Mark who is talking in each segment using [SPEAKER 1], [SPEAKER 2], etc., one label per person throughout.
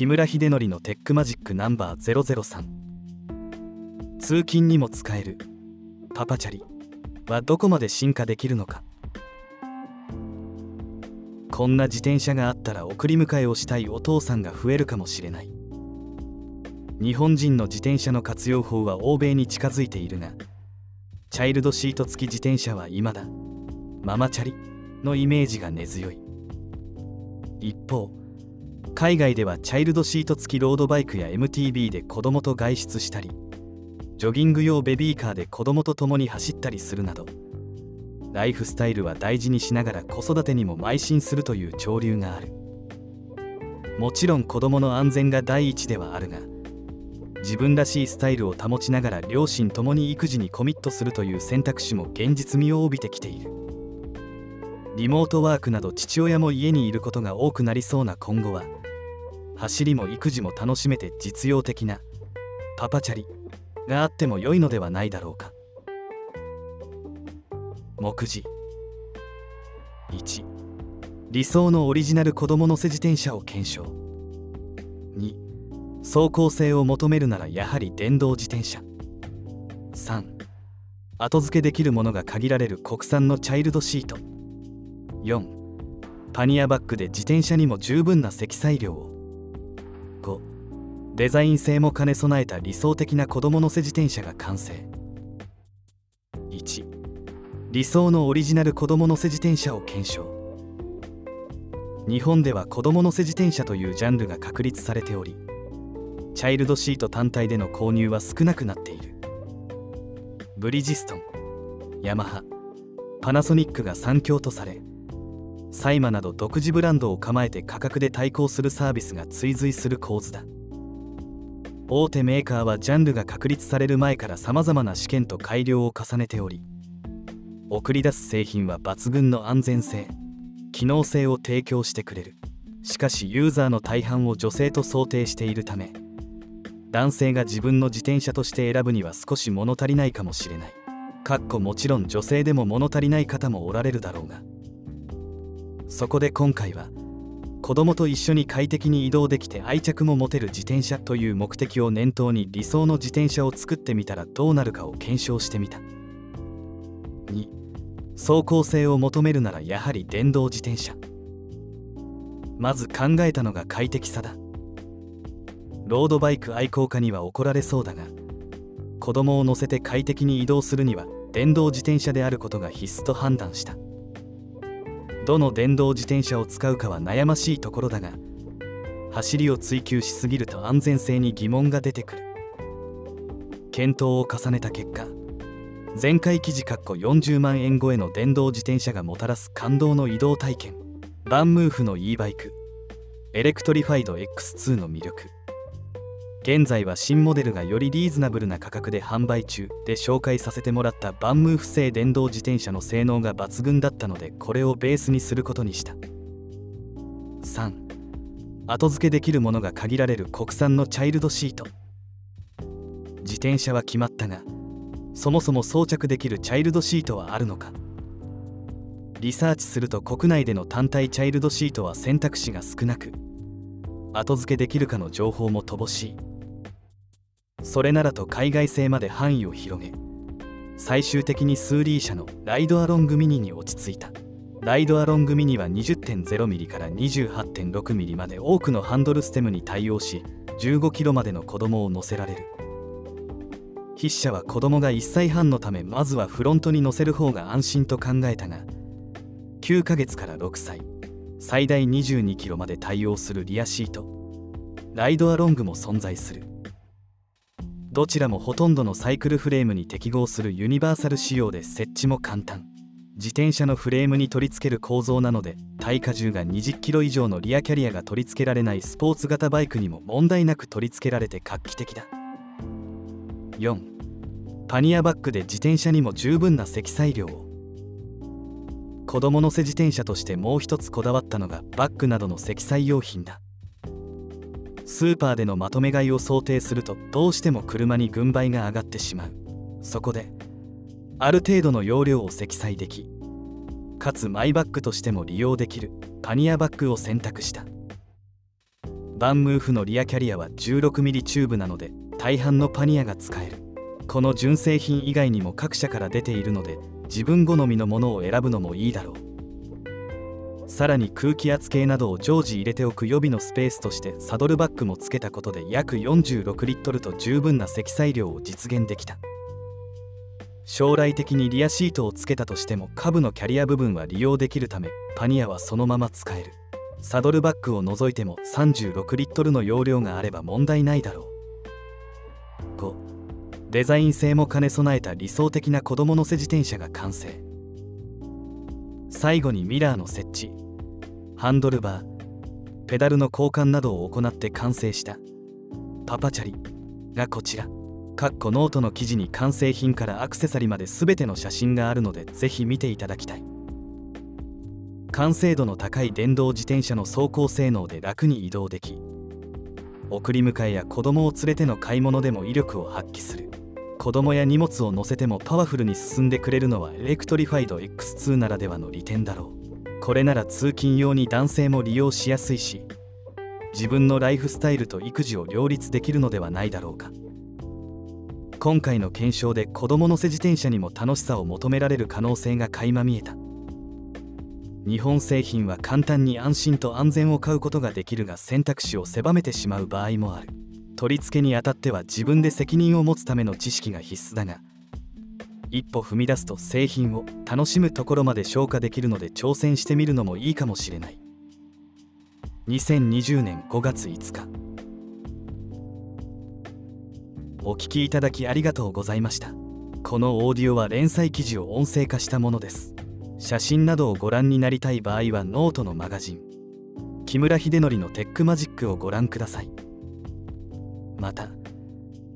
[SPEAKER 1] 木村秀則のテックマジックナンバー003通勤にも使える。パパチャリ。はどこまで進化できるのか。こんな自転車があったら送り迎えをしたいお父さんが増えるかもしれない。日本人の自転車の活用法は欧米に近づいているがチャイルドシート付き自転車は未だママチャリのイメージが根強い。一方海外ではチャイルドシート付きロードバイクや MTB で子供と外出したりジョギング用ベビーカーで子供と共に走ったりするなどライフスタイルは大事にしながら子育てにも邁進するという潮流がある。もちろん子供の安全が第一ではあるが自分らしいスタイルを保ちながら両親ともに育児にコミットするという選択肢も現実味を帯びてきている。リモートワークなど父親も家にいることが多くなりそうな今後は走りも育児も楽しめて実用的なパパチャリがあっても良いのではないだろうか。目次。1理想のオリジナル子供乗せ自転車を検証。2走行性を求めるならやはり電動自転車。3後付けできるものが限られる国産のチャイルドシート。4パニアバッグで自転車にも十分な積載量を。5デザイン性も兼ね備えた理想的な子供乗せ自転車が完成。1理想のオリジナル子供乗せ自転車を検証。日本では子供乗せ自転車というジャンルが確立されておりチャイルドシート単体での購入は少なくなっている。ブリヂストンヤマハパナソニックが三強とされサイマなど独自ブランドを構えて価格で対抗するサービスが追随する構図だ。大手メーカーはジャンルが確立される前からさまざまな試験と改良を重ねており送り出す製品は抜群の安全性機能性を提供してくれる。しかしユーザーの大半を女性と想定しているため男性が自分の自転車として選ぶには少し物足りないかもしれない。かっこもちろん女性でも物足りない方もおられるだろうがそこで今回は子供と一緒に快適に移動できて愛着も持てる自転車という目的を念頭に理想の自転車を作ってみたらどうなるかを検証してみた。2走行性を求めるならやはり電動自転車。まず考えたのが快適さだ。ロードバイク愛好家には怒られそうだが子供を乗せて快適に移動するには電動自転車であることが必須と判断した。どの電動自転車を使うかは悩ましいところだが走りを追求しすぎると安全性に疑問が出てくる。検討を重ねた結果前回記事括弧40万円超えの電動自転車がもたらす感動の移動体験バンムーフの e バイクエレクトリファイド X2 の魅力。現在は新モデルがよりリーズナブルな価格で販売中で紹介させてもらった VanMoof 製電動自転車の性能が抜群だったのでこれをベースにすることにした。3後付けできるものが限られる国産のチャイルドシート。自転車は決まったがそもそも装着できるチャイルドシートはあるのか。リサーチすると国内での単体チャイルドシートは選択肢が少なく。後付けできるかの情報も乏しい。それならと海外製まで範囲を広げ最終的にスーリー社のライドアロングミニに落ち着いた。ライドアロングミニは 20.0mm から 28.6mm まで多くのハンドルステムに対応し 15kg までの子供を乗せられる。筆者は子供が1歳半のためまずはフロントに乗せる方が安心と考えたが9ヶ月から6歳。最大 22kg まで対応するリアシート。ライドアロングも存在する。どちらもほとんどのサイクルフレームに適合するユニバーサル仕様で設置も簡単。自転車のフレームに取り付ける構造なので耐荷重が20キロ以上のリアキャリアが取り付けられないスポーツ型バイクにも問題なく取り付けられて画期的だ。4パニアバッグで自転車にも十分な積載量を。子供乗せ自転車としてもう一つこだわったのがバッグなどの積載用品だ。スーパーでのまとめ買いを想定するとどうしても車に軍配が上がってしまう。そこである程度の容量を積載できかつマイバッグとしても利用できるパニアバッグを選択した。バンムーフのリアキャリアは 16mm チューブなので大半のパニアが使える。この純正品以外にも各社から出ているので自分好みのものを選ぶのもいいだろう。さらに空気圧計などを常時入れておく予備のスペースとしてサドルバッグもつけたことで約46リットルと十分な積載量を実現できた。将来的にリアシートをつけたとしても下部のキャリア部分は利用できるためパニアはそのまま使える。サドルバッグを除いても36リットルの容量があれば問題ないだろう。5デザイン性も兼ね備えた理想的な子供乗せ自転車が完成。最後にミラーの設置。ハンドルバーペダルの交換などを行って完成した。パパチャリがこちら。かっこノートの記事に完成品からアクセサリーまで全ての写真があるのでぜひ見ていただきたい。完成度の高い電動自転車の走行性能で楽に移動でき送り迎えや子供を連れての買い物でも威力を発揮する。子供や荷物を乗せてもパワフルに進んでくれるのはエレクトリファイド X2 ならではの利点だろう。これなら通勤用に男性も利用しやすいし自分のライフスタイルと育児を両立できるのではないだろうか。今回の検証で子供乗せ自転車にも楽しさを求められる可能性が垣間見えた。日本製品は簡単に安心と安全を買うことができるが選択肢を狭めてしまう場合もある。取り付けにあたっては自分で責任を持つための知識が必須だが一歩踏み出すと製品を楽しむところまで消化できるので挑戦してみるのもいいかもしれない。2020年5月5日。お聞きいただきありがとうございました。このオーディオは連載記事を音声化したものです。写真などをご覧になりたい場合はノートのマガジン。木村秀則のテックマジックをご覧ください。また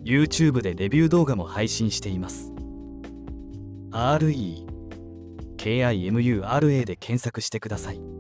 [SPEAKER 1] YouTube でレビュー動画も配信しています。RE KIMURA で検索してください。